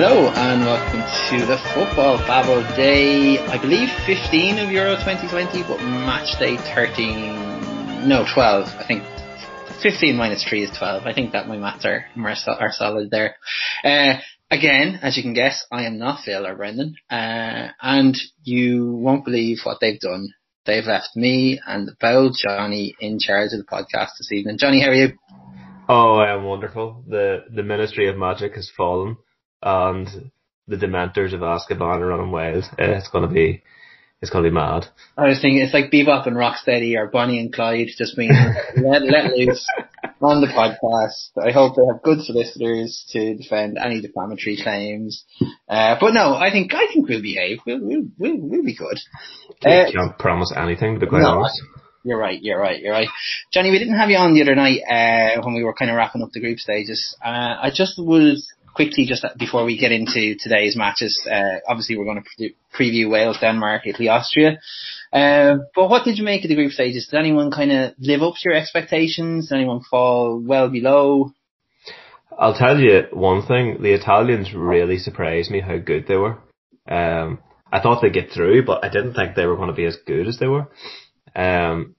Hello and welcome to the Football Bubble Day, I believe 15 of Euro 2020, but match day 13, no 12, I think 15 minus 3 is 12. I think that my maths are, are solid there. Uh, again, as you can guess, I am not Phil or Brendan, uh, and you won't believe what they've done. They've left me and the bold Johnny in charge of the podcast this evening. Johnny, how are you? Oh, I am wonderful. The the Ministry of Magic has fallen and the Dementors of Azkaban are running wild. It's gonna be it's gonna be mad. I was thinking it's like Bebop and Rocksteady or Bonnie and Clyde just being let, let loose on the podcast. I hope they have good solicitors to defend any defamatory claims. Uh, but no, I think I think we'll behave. We'll we'll we'll, we'll be good. Uh, can't promise anything to be quite no, honest. You're right, you're right, you're right. Johnny, we didn't have you on the other night, uh, when we were kind of wrapping up the group stages. Uh, I just was quickly, just before we get into today's matches, uh, obviously we're going to pre- preview Wales, Denmark, Italy, Austria. Uh, but what did you make of the group stages? Did anyone kind of live up to your expectations? Did anyone fall well below? I'll tell you one thing. The Italians really surprised me how good they were. Um, I thought they'd get through, but I didn't think they were going to be as good as they were. Um,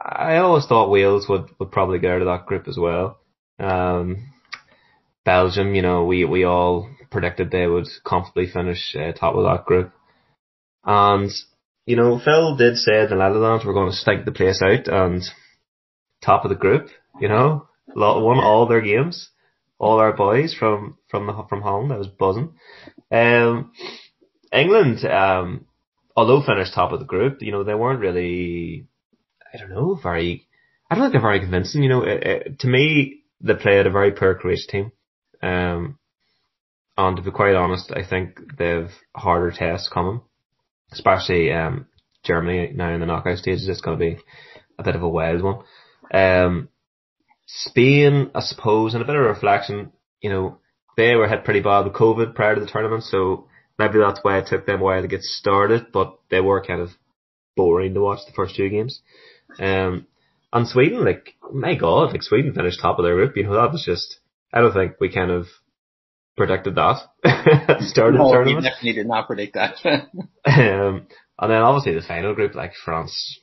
I always thought Wales would, would probably get out of that group as well. Um, Belgium, you know, we, we all predicted they would comfortably finish uh, top of that group. And, you know, Phil did say the Netherlands were going to stink the place out and top of the group, you know, won all their games, all our boys from, from the, from home. I was buzzing. Um, England, um, although finished top of the group, you know, they weren't really, I don't know, very, I don't think they're very convincing. You know, it, it, to me, they played a very poor Croatia team. Um, and to be quite honest, I think they've harder tests coming, especially um, Germany now in the knockout stages. It's going to be a bit of a wild one. Um, Spain, I suppose, and a bit of reflection, you know, they were hit pretty bad with COVID prior to the tournament, so maybe that's why it took them a while to get started, but they were kind of boring to watch the first two games. Um, and Sweden, like, my god, like Sweden finished top of their group, you know, that was just, I don't think we kind of predicted that at the start no, of the tournament. We definitely did not predict that. um, and then obviously the final group, like France,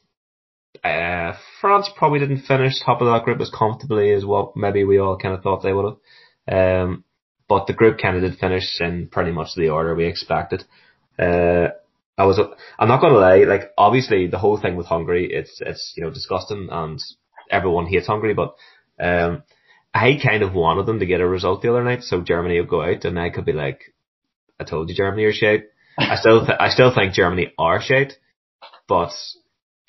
uh, France probably didn't finish top of that group as comfortably as what maybe we all kind of thought they would have. Um, but the group kind of did finish in pretty much the order we expected. Uh, I was, I'm not gonna lie, like obviously the whole thing with Hungary, it's, it's, you know, disgusting and everyone hates Hungary, but, um, I kind of wanted them to get a result the other night, so Germany would go out, and I could be like, "I told you, Germany are shit." I still, th- I still think Germany are shit, but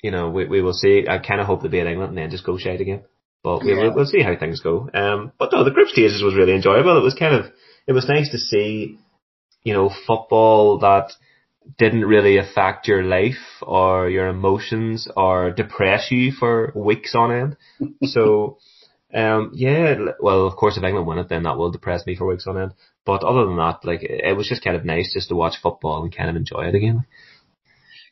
you know, we we will see. I kind of hope they beat England and then just go shit again. But we, will we'll see how things go. Um, but no, the group stages was really enjoyable. It was kind of, it was nice to see, you know, football that didn't really affect your life or your emotions or depress you for weeks on end. So um, yeah, well, of course, if England win it, then that will depress me for weeks on end. But other than that, like, it was just kind of nice just to watch football and kind of enjoy it again.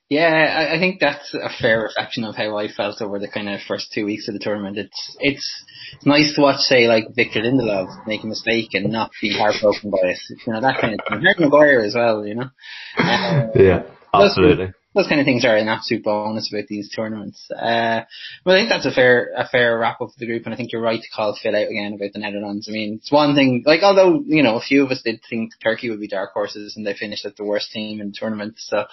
Yeah, I, I think that's a fair reflection of how I felt over the kind of first two weeks of the tournament. It's it's it's nice to watch, say, like Victor Lindelof make a mistake and not be heartbroken by it. You know that kind of thing. Harry Maguire as well. You know. Um, yeah, absolutely those kind of things are an absolute bonus about these tournaments. Uh, but I think that's a fair a fair wrap up of the group, and I think you're right to call Phil out again about the Netherlands. I mean, it's one thing, like although you know a few of us did think Turkey would be dark horses, and they finished at the worst team in the tournament. So,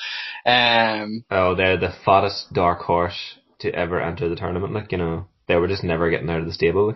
um, oh, they're the fattest dark horse to ever enter the tournament. Like you know, they were just never getting out of the stable.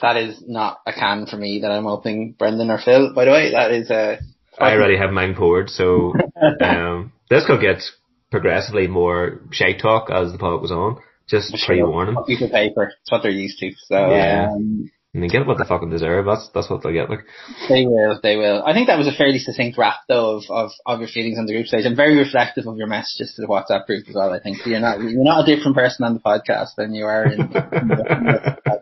That is not a can for me that I'm hoping Brendan or Phil. By the way, that is a I already have mine poured, so um, this could get progressively more shite talk as the pod goes on. Just pre-warning. Piece of paper. It's what they're used to. So yeah. Um, and they get what they fucking deserve. That's that's what they'll get. Like they will, they will. I think that was a fairly succinct wrap though of, of, of your feelings on the group stage and very reflective of your messages to the WhatsApp group as well. I think you're not you're not a different person on the podcast than you are in. The, in the,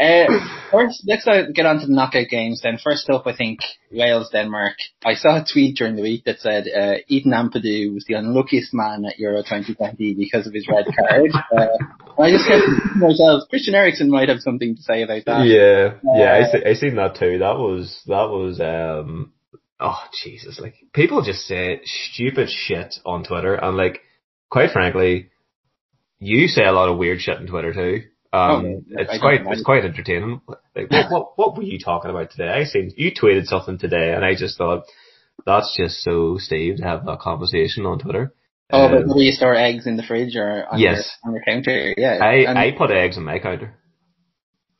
Uh, first, let's uh, get on to the knockout games then. First up, I think Wales Denmark. I saw a tweet during the week that said uh, Ethan Ampadu was the unluckiest man at Euro 2020 because of his red card. Uh, I just kept myself, Christian Eriksen might have something to say about that. Yeah, yeah, I, see, I seen that too. That was that was um oh Jesus, like people just say stupid shit on Twitter, and like quite frankly, you say a lot of weird shit on Twitter too. Um, oh, it's quite it's quite entertaining. Like, what, what what were you talking about today? I seen you tweeted something today, and I just thought that's just so Steve to have that conversation on Twitter. Oh, um, but whether you store eggs in the fridge or on yes. your on your counter, yeah. I and, I put eggs on my counter.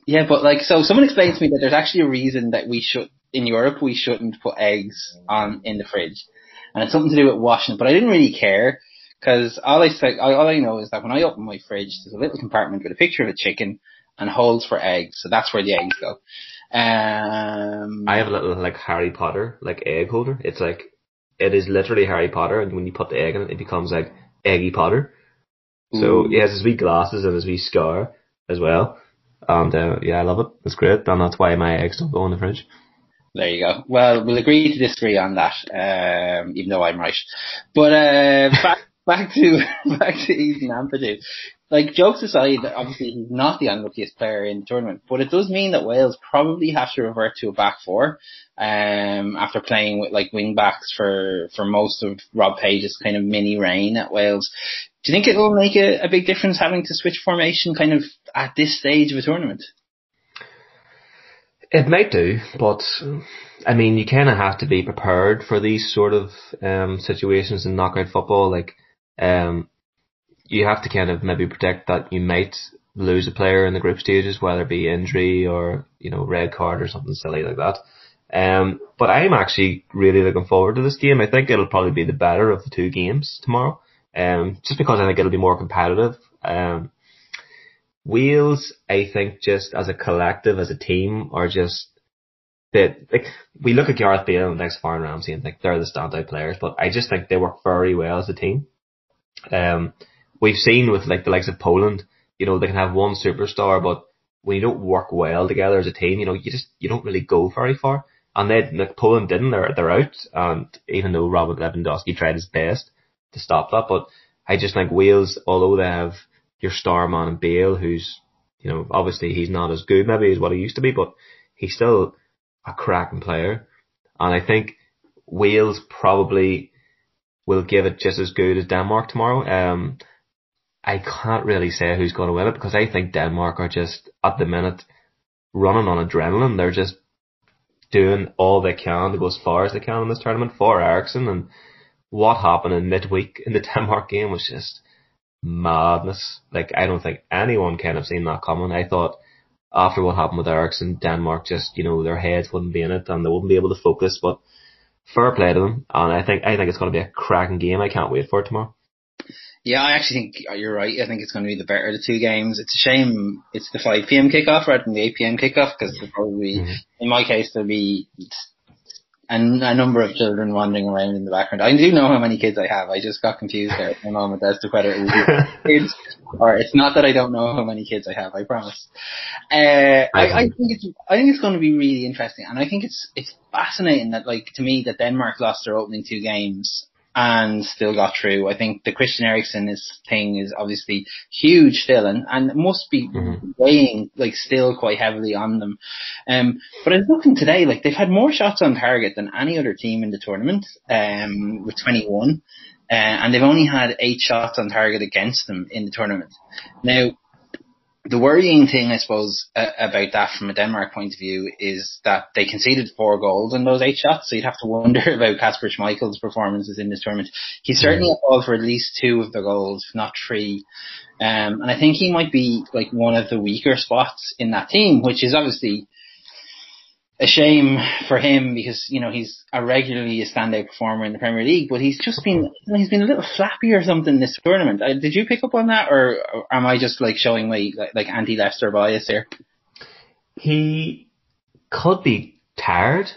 Yeah, but like, so someone explained to me that there's actually a reason that we should in Europe we shouldn't put eggs on in the fridge, and it's something to do with washing. But I didn't really care because all I say, all I know is that when I open my fridge, there's a little compartment with a picture of a chicken and holes for eggs, so that's where the eggs go. Um, I have a little like Harry Potter like egg holder. It's like it is literally Harry Potter, and when you put the egg in it, it becomes like Eggy Potter. So he has his wee glasses and his wee scar as well. And uh, yeah, I love it. It's great, and that's why my eggs don't go in the fridge. There you go. Well, we'll agree to disagree on that, um, even though I'm right. But uh, back back to back to Ethan Ampadu. Like jokes aside, obviously he's not the unluckiest player in the tournament, but it does mean that Wales probably have to revert to a back four um, after playing with like wing backs for for most of Rob Page's kind of mini reign at Wales. Do you think it will make a, a big difference having to switch formation kind of at this stage of a tournament? It might do, but I mean, you kind of have to be prepared for these sort of um, situations in knockout football. Like, um, you have to kind of maybe predict that you might lose a player in the group stages, whether it be injury or you know red card or something silly like that. Um, but I'm actually really looking forward to this game. I think it'll probably be the better of the two games tomorrow. Um, just because I think it'll be more competitive. Um, Wales, I think, just as a collective, as a team, are just that like we look at Gareth Bale and Alex Farn Ramsey and think they're the standout players, but I just think they work very well as a team. Um, we've seen with like the likes of Poland, you know, they can have one superstar, but when you don't work well together as a team, you know, you just you don't really go very far. And then like Poland didn't, they're they're out. And even though Robert Lewandowski tried his best to stop that, but I just think Wales, although they have your star man Bale, who's, you know, obviously he's not as good maybe as what he used to be, but he's still a cracking player. And I think Wales probably will give it just as good as Denmark tomorrow. Um, I can't really say who's going to win it because I think Denmark are just at the minute running on adrenaline. They're just doing all they can to go as far as they can in this tournament for Eriksen. And what happened in midweek in the Denmark game was just madness. Like I don't think anyone can have seen that coming. I thought after what happened with Eriksen, Denmark just you know their heads wouldn't be in it and they wouldn't be able to focus. But fair play to them, and I think I think it's going to be a cracking game. I can't wait for it tomorrow. Yeah, I actually think you're right. I think it's going to be the better of the two games. It's a shame it's the 5 p.m. kickoff rather than the 8 p.m. kickoff because probably, mm-hmm. in my case, there'll be and a number of children wandering around in the background. I do know how many kids I have. I just got confused there at the moment as to whether it was kids or it's not that I don't know how many kids I have. I promise. Uh, I, I think it's I think it's going to be really interesting, and I think it's it's fascinating that like to me that Denmark lost their opening two games and still got through. I think the Christian Eriksen is thing is obviously huge still and, and must be mm-hmm. weighing like still quite heavily on them. Um, but I was looking today, like they've had more shots on target than any other team in the tournament, um, with 21. Uh, and they've only had eight shots on target against them in the tournament. Now, the worrying thing, I suppose, uh, about that from a Denmark point of view is that they conceded four goals in those eight shots. So you'd have to wonder about Kasper Schmeichel's performances in this tournament. He's certainly called for at least two of the goals, if not three. Um, and I think he might be like one of the weaker spots in that team, which is obviously a shame for him because you know he's a regularly a standout performer in the Premier League, but he's just been he's been a little flappy or something this tournament. Uh, did you pick up on that, or, am I just like showing my like, like anti Leicester bias here? He could be tired,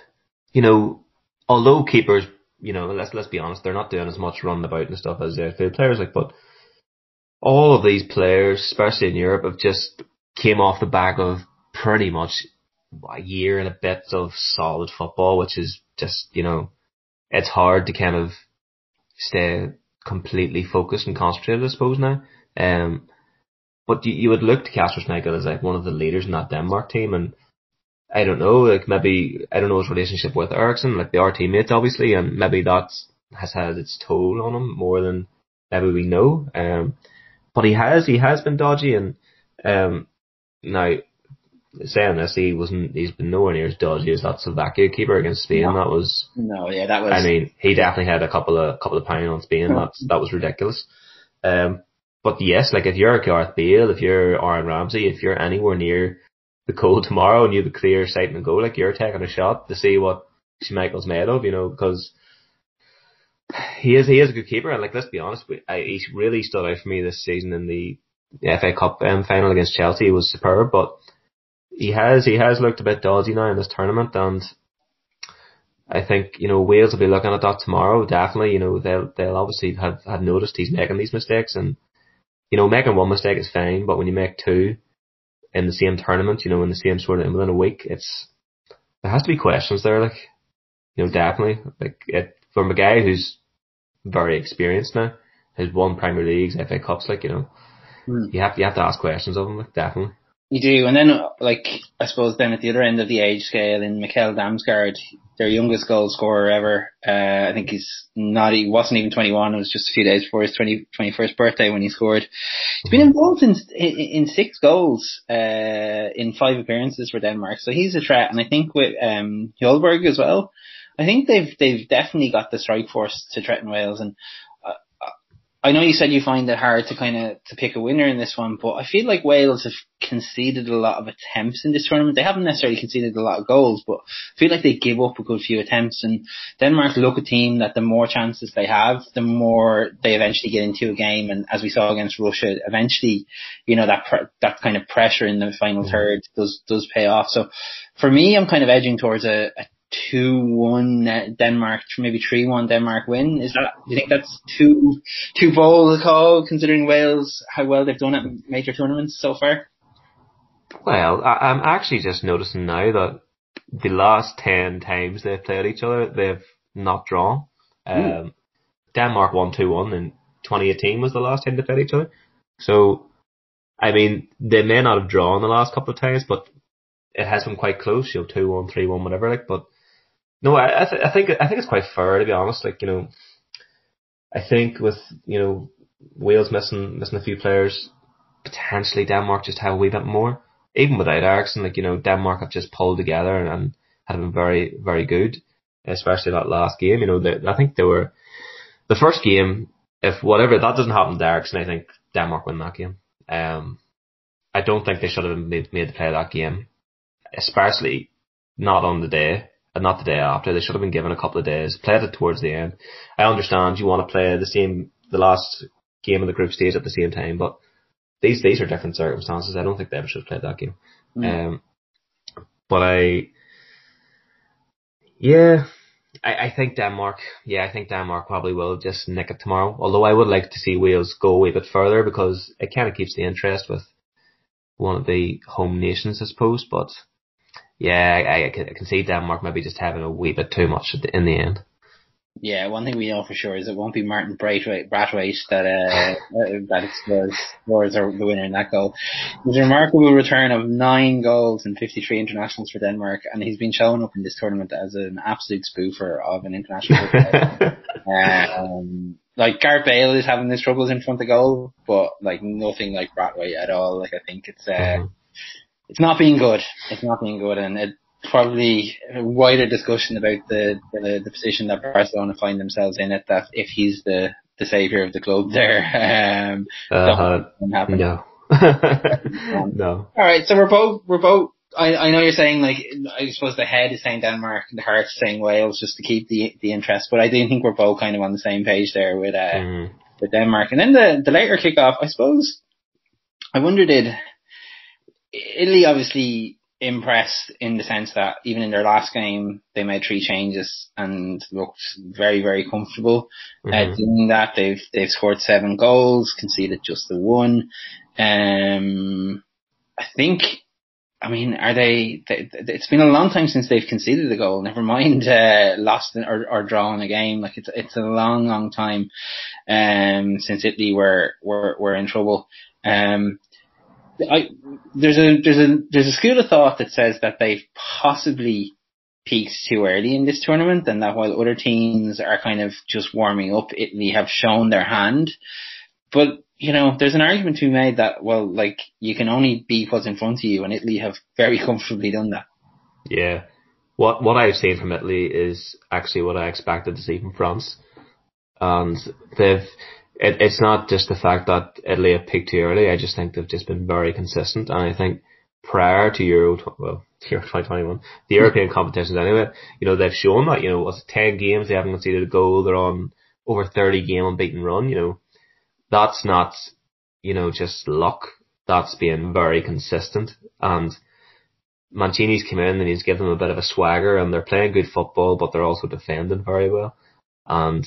you know. Although keepers, you know, let's let's be honest, they're not doing as much running about and stuff as the outfield players like, but all of these players, especially in Europe, have just came off the back of pretty much a year and a bit of solid football, which is just, you know, it's hard to kind of stay completely focused and concentrated, I suppose now. Um, but you, you would look to Kasper Schmeichel as like one of the leaders in that Denmark team, and I don't know, like maybe I don't know his relationship with Eriksen, like they are teammates obviously, and maybe that has had its toll on him more than maybe we know. Um, but he has he has been dodgy, and um, now saying this, he wasn't. He's been nowhere near as dodgy as that Slovakia keeper against Spain. No. That was no, yeah, that was. I mean, he definitely had a couple of couple of pounds on Spain. That that was ridiculous. Um, but yes, like if you're Gareth Bale, if you're Aaron Ramsey, if you're anywhere near the goal tomorrow and you have a clear sight and goal, like you're taking a shot to see what Schmeichel's made of, you know, because he is he is a good keeper and like let's be honest, I, he really stood out for me this season in the, the FA Cup um, final against Chelsea. He was superb, but he has he has looked a bit dodgy now in this tournament, and I think you know Wales will be looking at that tomorrow. Definitely, you know they'll they'll obviously have had noticed he's making these mistakes, and you know making one mistake is fine, but when you make two in the same tournament, you know in the same sort of within a week, it's there has to be questions there, like you know definitely like it from a guy who's very experienced now, has won Premier Leagues, FA Cups, like you know, mm. you have you have to ask questions of him, like definitely. You do, and then like I suppose then at the other end of the age scale, in Mikkel Damsgaard, their youngest goal scorer ever. Uh, I think he's not. He wasn't even 21. It was just a few days before his 20, 21st birthday when he scored. He's been involved in in, in six goals uh, in five appearances for Denmark, so he's a threat. And I think with um, as well. I think they've they've definitely got the strike force to threaten Wales, and I know you said you find it hard to kind of to pick a winner in this one, but I feel like Wales have conceded a lot of attempts in this tournament. They haven't necessarily conceded a lot of goals, but I feel like they give up a good few attempts. And Denmark look a team that the more chances they have, the more they eventually get into a game. And as we saw against Russia, eventually, you know that that kind of pressure in the final mm-hmm. third does does pay off. So for me, I'm kind of edging towards a, a two one Denmark, maybe three one Denmark win. Is that do you think that's too too bold a call considering Wales how well they've done at major tournaments so far? Well, I, I'm actually just noticing now that the last ten times they've played each other, they've not drawn. Um, Denmark won two one in 2018 was the last time they played each other. So, I mean, they may not have drawn the last couple of times, but it has been quite close, you know, two one, three one, whatever. Like, but no, I I, th- I think I think it's quite fair to be honest. Like you know, I think with you know Wales missing missing a few players, potentially Denmark just have a wee bit more. Even without Eriksen, like you know, Denmark have just pulled together and, and have been very very good, especially that last game. You know, they, I think they were the first game. If whatever that doesn't happen to Eriksen, I think Denmark win that game. Um, I don't think they should have made made to play that game, especially not on the day and not the day after. They should have been given a couple of days. Played it towards the end. I understand you want to play the same, the last game of the group stage at the same time, but these these are different circumstances. I don't think they ever should have played that game. Mm. Um, but I, yeah, I, I think Denmark. Yeah, I think Denmark probably will just nick it tomorrow. Although I would like to see Wales go a wee bit further because it kind of keeps the interest with one of the home nations, I suppose. But yeah, I, I, can, I can see Denmark maybe just having a wee bit too much in the end. Yeah, one thing we know for sure is it won't be Martin Braithwaite, Braithwaite that uh, that scores, scores the winner in that goal. It's a remarkable return of nine goals and 53 internationals for Denmark, and he's been shown up in this tournament as an absolute spoofer of an international player. um, like Gareth Bale is having his troubles in front of goal, but like nothing like Braithwaite at all. Like I think it's uh, mm-hmm it's not being good. It's not being good, and it probably a wider discussion about the, the, the position that Barcelona find themselves in. It that if he's the the savior of the club there, um, uh, no. no. All right, so we're both we're both. I, I know you're saying like I suppose the head is saying Denmark and the heart is saying Wales just to keep the the interest, but I do think we're both kind of on the same page there with uh mm. with Denmark. And then the the later kickoff, I suppose. I wonder did Italy obviously impressed in the sense that even in their last game they made three changes and looked very very comfortable mm-hmm. uh, doing that. They've they've scored seven goals, conceded just the one. Um, I think I mean, are they, they, It's been a long time since they've conceded a goal. Never mind uh, lost or, or drawn a game. Like it's it's a long, long time um, since Italy were were were in trouble. Um, I, there's a there's a there's a school of thought that says that they've possibly peaked too early in this tournament, and that while other teams are kind of just warming up, Italy have shown their hand. But you know, there's an argument to be made that, well, like, you can only beat what's in front of you, and Italy have very comfortably done that. Yeah. What, what I've seen from Italy is actually what I expected to see from France. And they've, it, it's not just the fact that Italy have peaked too early, I just think they've just been very consistent, and I think prior to Euro, well, Euro 2021, the European competitions anyway, you know, they've shown that, you know, was 10 games, they haven't conceded a goal, they're on over 30 game unbeaten run, you know, that's not, you know, just luck. That's being very consistent. And Mancini's come in and he's given them a bit of a swagger and they're playing good football, but they're also defending very well. And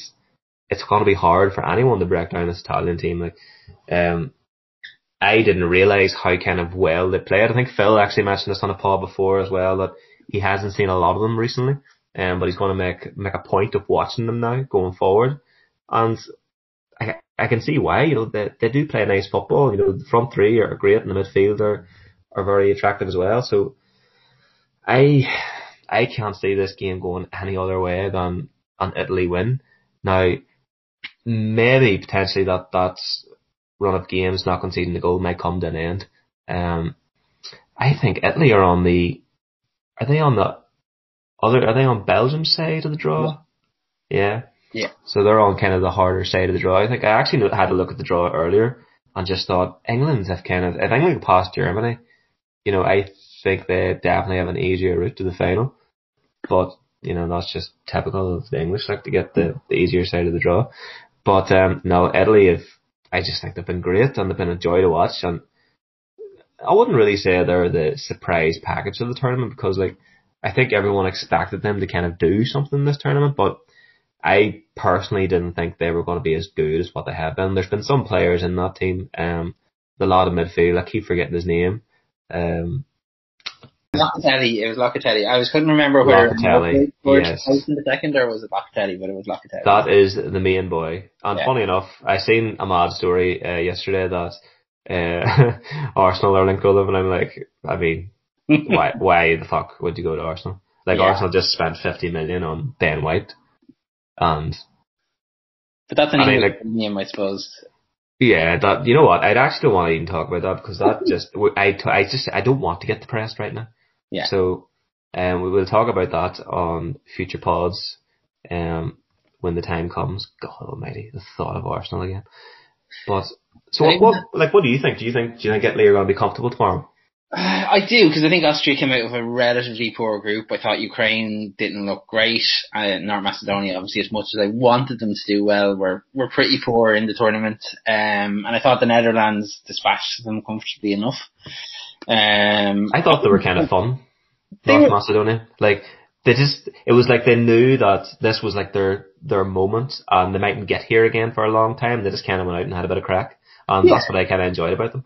it's going to be hard for anyone to break down this Italian team. Like, um, I didn't realize how kind of well they played. I think Phil actually mentioned this on a pod before as well that he hasn't seen a lot of them recently. Um, but he's going to make make a point of watching them now going forward. And I, I can see why. You know, they they do play nice football. You know, the front three are great, and the midfield are are very attractive as well. So, I I can't see this game going any other way than an Italy win. Now, maybe potentially that that run of games not conceding the goal might come to an end. Um, I think Italy are on the are they on the other are they on Belgium's side of the draw? Yeah. yeah. Yeah. So they're on kind of the harder side of the draw. I think I actually had a look at the draw earlier and just thought England have kind of, if England pass Germany, you know, I think they definitely have an easier route to the final. But, you know, that's just typical of the English, like to get the, the easier side of the draw. But, um, no, Italy have, I just think they've been great and they've been a joy to watch and I wouldn't really say they're the surprise package of the tournament because like, I think everyone expected them to kind of do something this tournament, but I personally didn't think they were going to be as good as what they have been. There's been some players in that team, um, the lot of midfield. I keep forgetting his name. Um, Locatelli. It was Locatelli. I was couldn't remember whether Locatelli. Yes. in the second or was it Locatelli, but it was Locatelli. That is the main boy. And yeah. funny enough, I seen a mad story uh, yesterday that uh, Arsenal are linked with him, and I'm like, I mean, why why the fuck would you go to Arsenal? Like yeah. Arsenal just spent 50 million on Ben White. And but that's an I mean, like, name, I suppose. Yeah, that you know what? I'd actually don't want to even talk about that because that just I I just I don't want to get depressed right now. Yeah. So, um, we will talk about that on future pods, um, when the time comes. God Almighty, the thought of Arsenal again. But so what, what like what do you think? Do you think do you think Italy are going to be comfortable tomorrow? I do because I think Austria came out of a relatively poor group. I thought Ukraine didn't look great. Uh, North Macedonia, obviously, as much as I wanted them to do well, were were pretty poor in the tournament. Um, and I thought the Netherlands dispatched them comfortably enough. Um, I thought they were kind of fun. North were, Macedonia, like they just it was like they knew that this was like their their moment, and they mightn't get here again for a long time. They just kind of went out and had a bit of crack, and yeah. that's what I kind of enjoyed about them.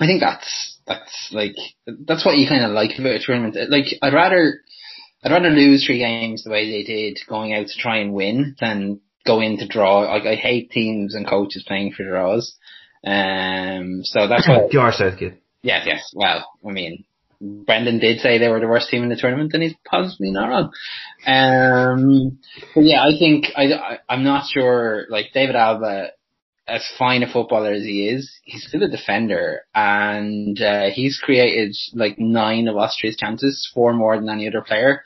I think that's that's like that's what you kind of like about a tournament. Like I'd rather I'd rather lose three games the way they did going out to try and win than go in to draw. Like I hate teams and coaches playing for draws. Um, so that's why. You are Southgate. Yes, yes. Well, I mean, Brendan did say they were the worst team in the tournament, and he's possibly not wrong. Um, but yeah, I think I, I I'm not sure. Like David Alaba as fine a footballer as he is, he's still a defender, and uh, he's created like nine of Austria's chances, four more than any other player.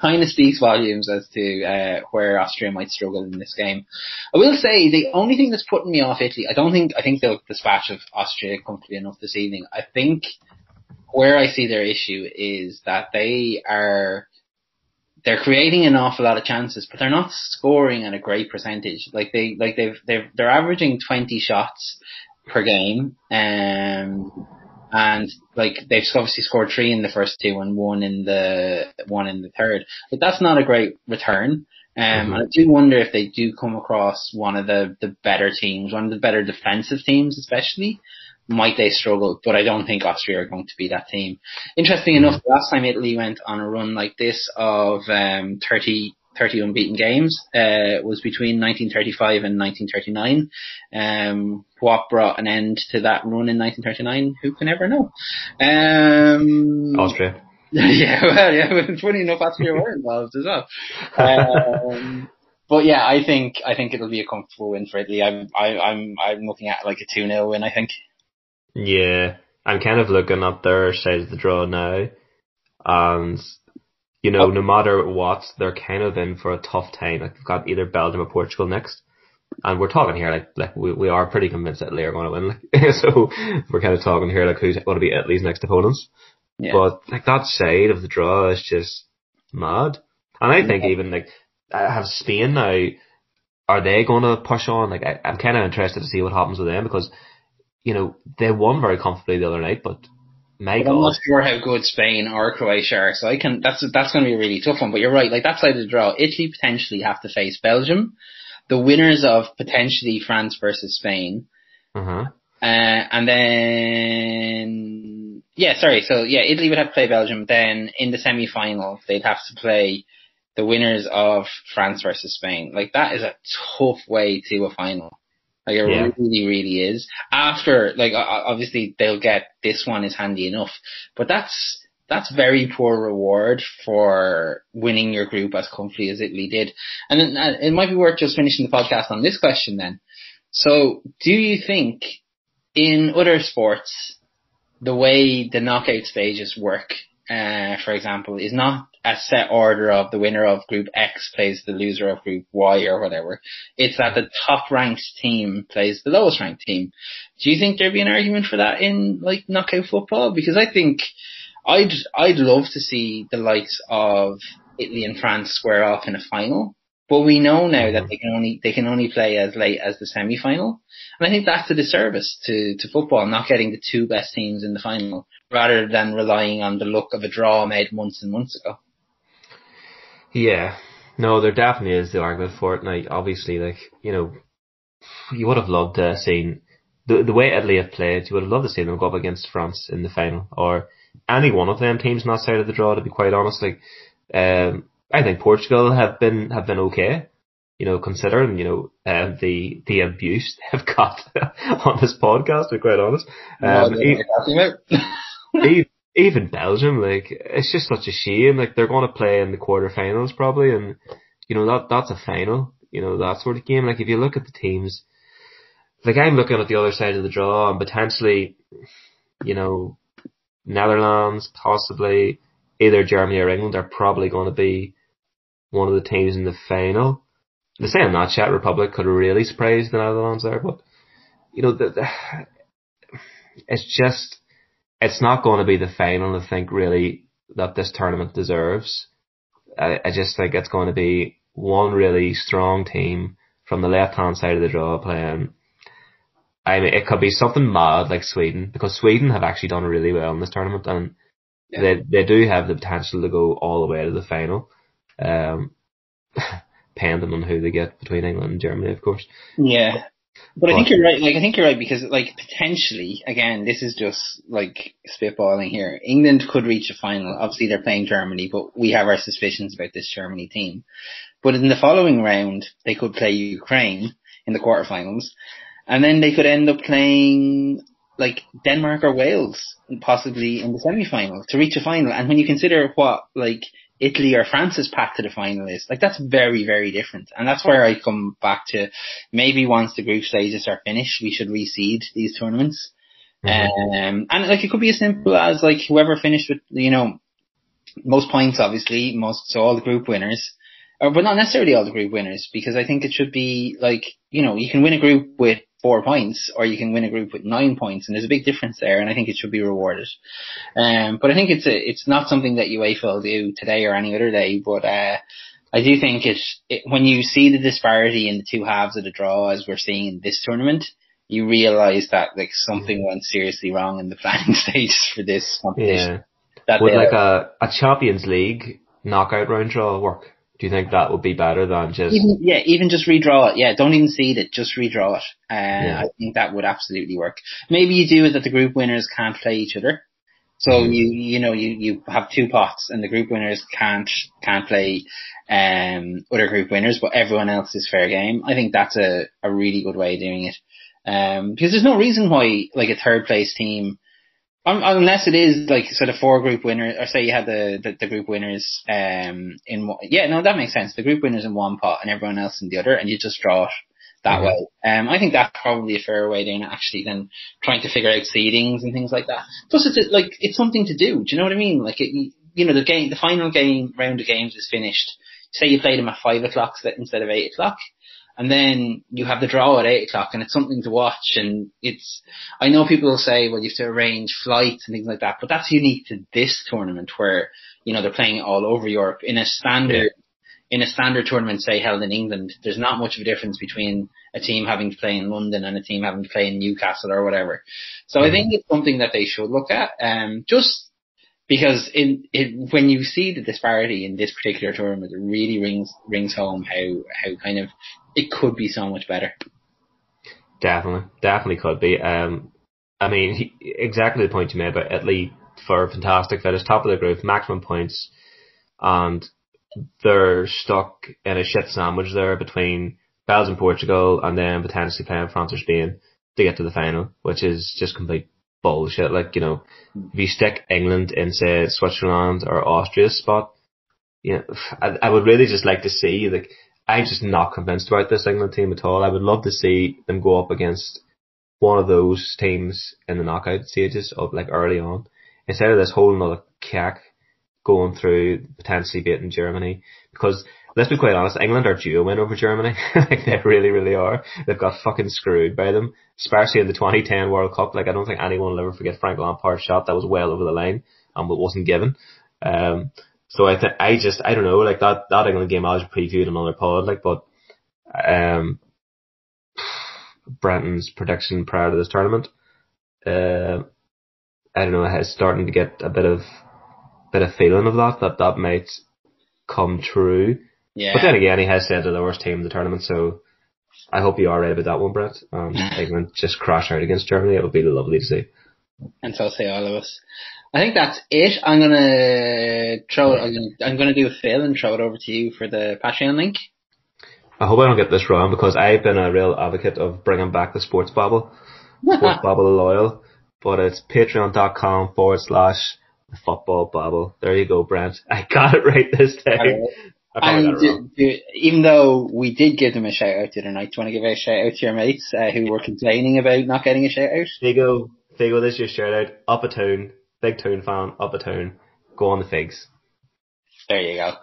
Kind of speaks volumes as to uh, where Austria might struggle in this game. I will say the only thing that's putting me off Italy, I don't think I think they'll dispatch of Austria comfortably enough this evening. I think where I see their issue is that they are they're creating an awful lot of chances, but they're not scoring at a great percentage. Like they, like they've, they've, they're averaging 20 shots per game. Um, and like they've obviously scored three in the first two and one in the, one in the third. But that's not a great return. Um, mm-hmm. and I do wonder if they do come across one of the, the better teams, one of the better defensive teams especially, might they struggle? But I don't think Austria are going to be that team. Interesting enough, the last time Italy went on a run like this of um, 30, 30 unbeaten games uh, was between 1935 and 1939. Um, what brought an end to that run in 1939? Who can ever know? Um, Austria. yeah, well, yeah. Funny enough, Austria were involved as well. Um, but yeah, I think I think it'll be a comfortable win for Italy. I'm I, I'm I'm looking at like a two 0 win. I think. Yeah, I'm kind of looking at their side of the draw now, and you know, oh. no matter what, they're kind of in for a tough time. Like they've got either Belgium or Portugal next, and we're talking here like like we we are pretty convinced that Italy are going to win. Like, so we're kind of talking here like who's going to be Italy's next opponents. Yeah. But like that side of the draw is just mad, and I think yeah. even like I have Spain now. Are they going to push on? Like I, I'm kind of interested to see what happens with them because you know they won very comfortably the other night, but my I'm not sure how good Spain or Croatia are, so I can. That's that's going to be a really tough one. But you're right. Like that side of the draw, Italy potentially have to face Belgium, the winners of potentially France versus Spain. Uh-huh. Uh, and then, yeah, sorry. So yeah, Italy would have to play Belgium. Then in the semi-final, they'd have to play the winners of France versus Spain. Like that is a tough way to a final. Like it yeah. really, really is. After, like, obviously they'll get this one is handy enough, but that's, that's very poor reward for winning your group as comfortably as Italy did. And it, uh, it might be worth just finishing the podcast on this question then. So do you think in other sports, the way the knockout stages work, uh, for example, is not a set order of the winner of group X plays the loser of group Y or whatever. It's that the top ranked team plays the lowest ranked team. Do you think there'd be an argument for that in like knockout football? Because I think I'd I'd love to see the likes of Italy and France square off in a final. But we know now that they can only they can only play as late as the semi final. And I think that's a disservice to, to football, not getting the two best teams in the final, rather than relying on the luck of a draw made months and months ago. Yeah. No, there definitely is the argument for it. Now, obviously, like, you know, you would have loved to have seen the, the way Italy have played, you would have loved to see them go up against France in the final, or any one of them teams not side of the draw, to be quite honest. Like, um, I think Portugal have been, have been okay. You know, considering, you know, uh, the, the abuse they've got on this podcast, to be quite honest. Um, even, even Belgium, like it's just such a shame. Like they're going to play in the quarterfinals probably, and you know that that's a final. You know that sort of game. Like if you look at the teams, like I'm looking at the other side of the draw and potentially, you know, Netherlands, possibly either Germany or England are probably going to be one of the teams in the final. The same not Czech Republic could really surprise the Netherlands there, but you know the, the it's just it's not going to be the final, I think, really, that this tournament deserves. I, I just think it's going to be one really strong team from the left hand side of the draw playing. I mean, it could be something mad like Sweden, because Sweden have actually done really well in this tournament, and yeah. they they do have the potential to go all the way to the final. Um, depending on who they get between England and Germany, of course. Yeah. But I think you're right. Like I think you're right because like potentially, again, this is just like spitballing here. England could reach a final. Obviously, they're playing Germany, but we have our suspicions about this Germany team. But in the following round, they could play Ukraine in the quarterfinals, and then they could end up playing like Denmark or Wales, possibly in the semi-final to reach a final. And when you consider what like Italy or France France's path to the final is. Like that's very, very different. And that's where I come back to maybe once the group stages are finished, we should reseed these tournaments. Mm-hmm. Um, and like it could be as simple as like whoever finished with, you know, most points obviously, most, so all the group winners, or, but not necessarily all the group winners because I think it should be like, you know, you can win a group with four points, or you can win a group with nine points, and there's a big difference there, and I think it should be rewarded. Um, but I think it's a, it's not something that UEFA will do today or any other day, but, uh, I do think it's, it, when you see the disparity in the two halves of the draw as we're seeing in this tournament, you realise that like something went seriously wrong in the planning stage for this competition. Yeah. That Would like a, a Champions League knockout round draw work? Do you think that would be better than just? Even, yeah, even just redraw it. Yeah, don't even seed it. Just redraw it. Uh, yeah. I think that would absolutely work. Maybe you do it that the group winners can't play each other. So mm-hmm. you you know you you have two pots and the group winners can't can't play um other group winners, but everyone else is fair game. I think that's a a really good way of doing it. Um, because there's no reason why like a third place team um, unless it is like sort of four group winners, or say you had the, the, the group winners um in one, yeah, no, that makes sense. The group winners in one pot and everyone else in the other, and you just draw it that mm-hmm. way. Um, I think that's probably a fair way it actually than trying to figure out seedings and things like that. Plus, it's like it's something to do. Do you know what I mean? Like it, you know, the game, the final game round of games is finished. Say you played them at five o'clock instead of eight o'clock and then you have the draw at eight o'clock and it's something to watch and it's I know people will say well you have to arrange flights and things like that but that's unique to this tournament where you know they're playing all over Europe in a standard yeah. in a standard tournament say held in England there's not much of a difference between a team having to play in London and a team having to play in Newcastle or whatever so mm-hmm. I think it's something that they should look at um just because in it when you see the disparity in this particular tournament, it really rings rings home how how kind of it could be so much better. Definitely, definitely could be. Um, I mean, he, exactly the point you made about Italy for fantastic finish, top of the group, maximum points, and they're stuck in a shit sandwich there between Belgium, Portugal, and then potentially playing France or Spain to get to the final, which is just complete bullshit. Like, you know, if you stick England in, say, Switzerland or Austria's spot, you know, I, I would really just like to see, like, I'm just not convinced about this England team at all. I would love to see them go up against one of those teams in the knockout stages of like early on, instead of this whole another cack going through potentially beating Germany. Because let's be quite honest, England are due a win over Germany. like they really, really are. They've got fucking screwed by them, especially in the 2010 World Cup. Like I don't think anyone will ever forget Frank Lampard's shot that was well over the line and wasn't given. Um, so I think I just I don't know like that that England game I was previewed another pod like but um Brendan's prediction prior to this tournament uh, I don't know has starting to get a bit of bit of feeling of that that that might come true. Yeah. But then again, he has said they're the worst team in the tournament, so I hope you are right about that one, Brett. Um, England just crash out against Germany. It would be lovely to see. And so say all of us. I think that's it. I'm gonna throw. I'm gonna, I'm gonna do a Phil and throw it over to you for the Patreon link. I hope I don't get this wrong because I've been a real advocate of bringing back the sports bubble, sports bubble loyal. But it's patreon.com forward slash the football bubble. There you go, Brent. I got it right this time. And do, do, even though we did give them a shout out the other night, do you want to give a shout out to your mates uh, who were complaining about not getting a shout out? There you go. There go. This is your shout out. Up a tone big tune fan, up a Toon. Go on the figs. There you go.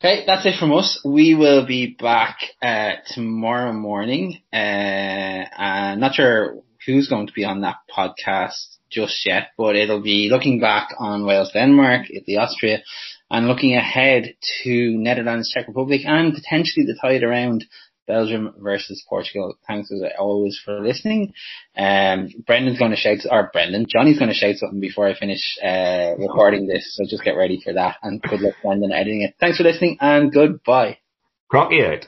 Okay, that's it from us. We will be back uh, tomorrow morning. Uh, I'm not sure who's going to be on that podcast just yet, but it'll be looking back on Wales, Denmark, Italy, Austria, and looking ahead to Netherlands, Czech Republic, and potentially the tide around Belgium versus Portugal. Thanks as always for listening. Um, Brendan's going to shout, or Brendan, Johnny's going to shout something before I finish uh, recording this, so just get ready for that. And good luck, Brendan, editing it. Thanks for listening, and goodbye. Crocky out.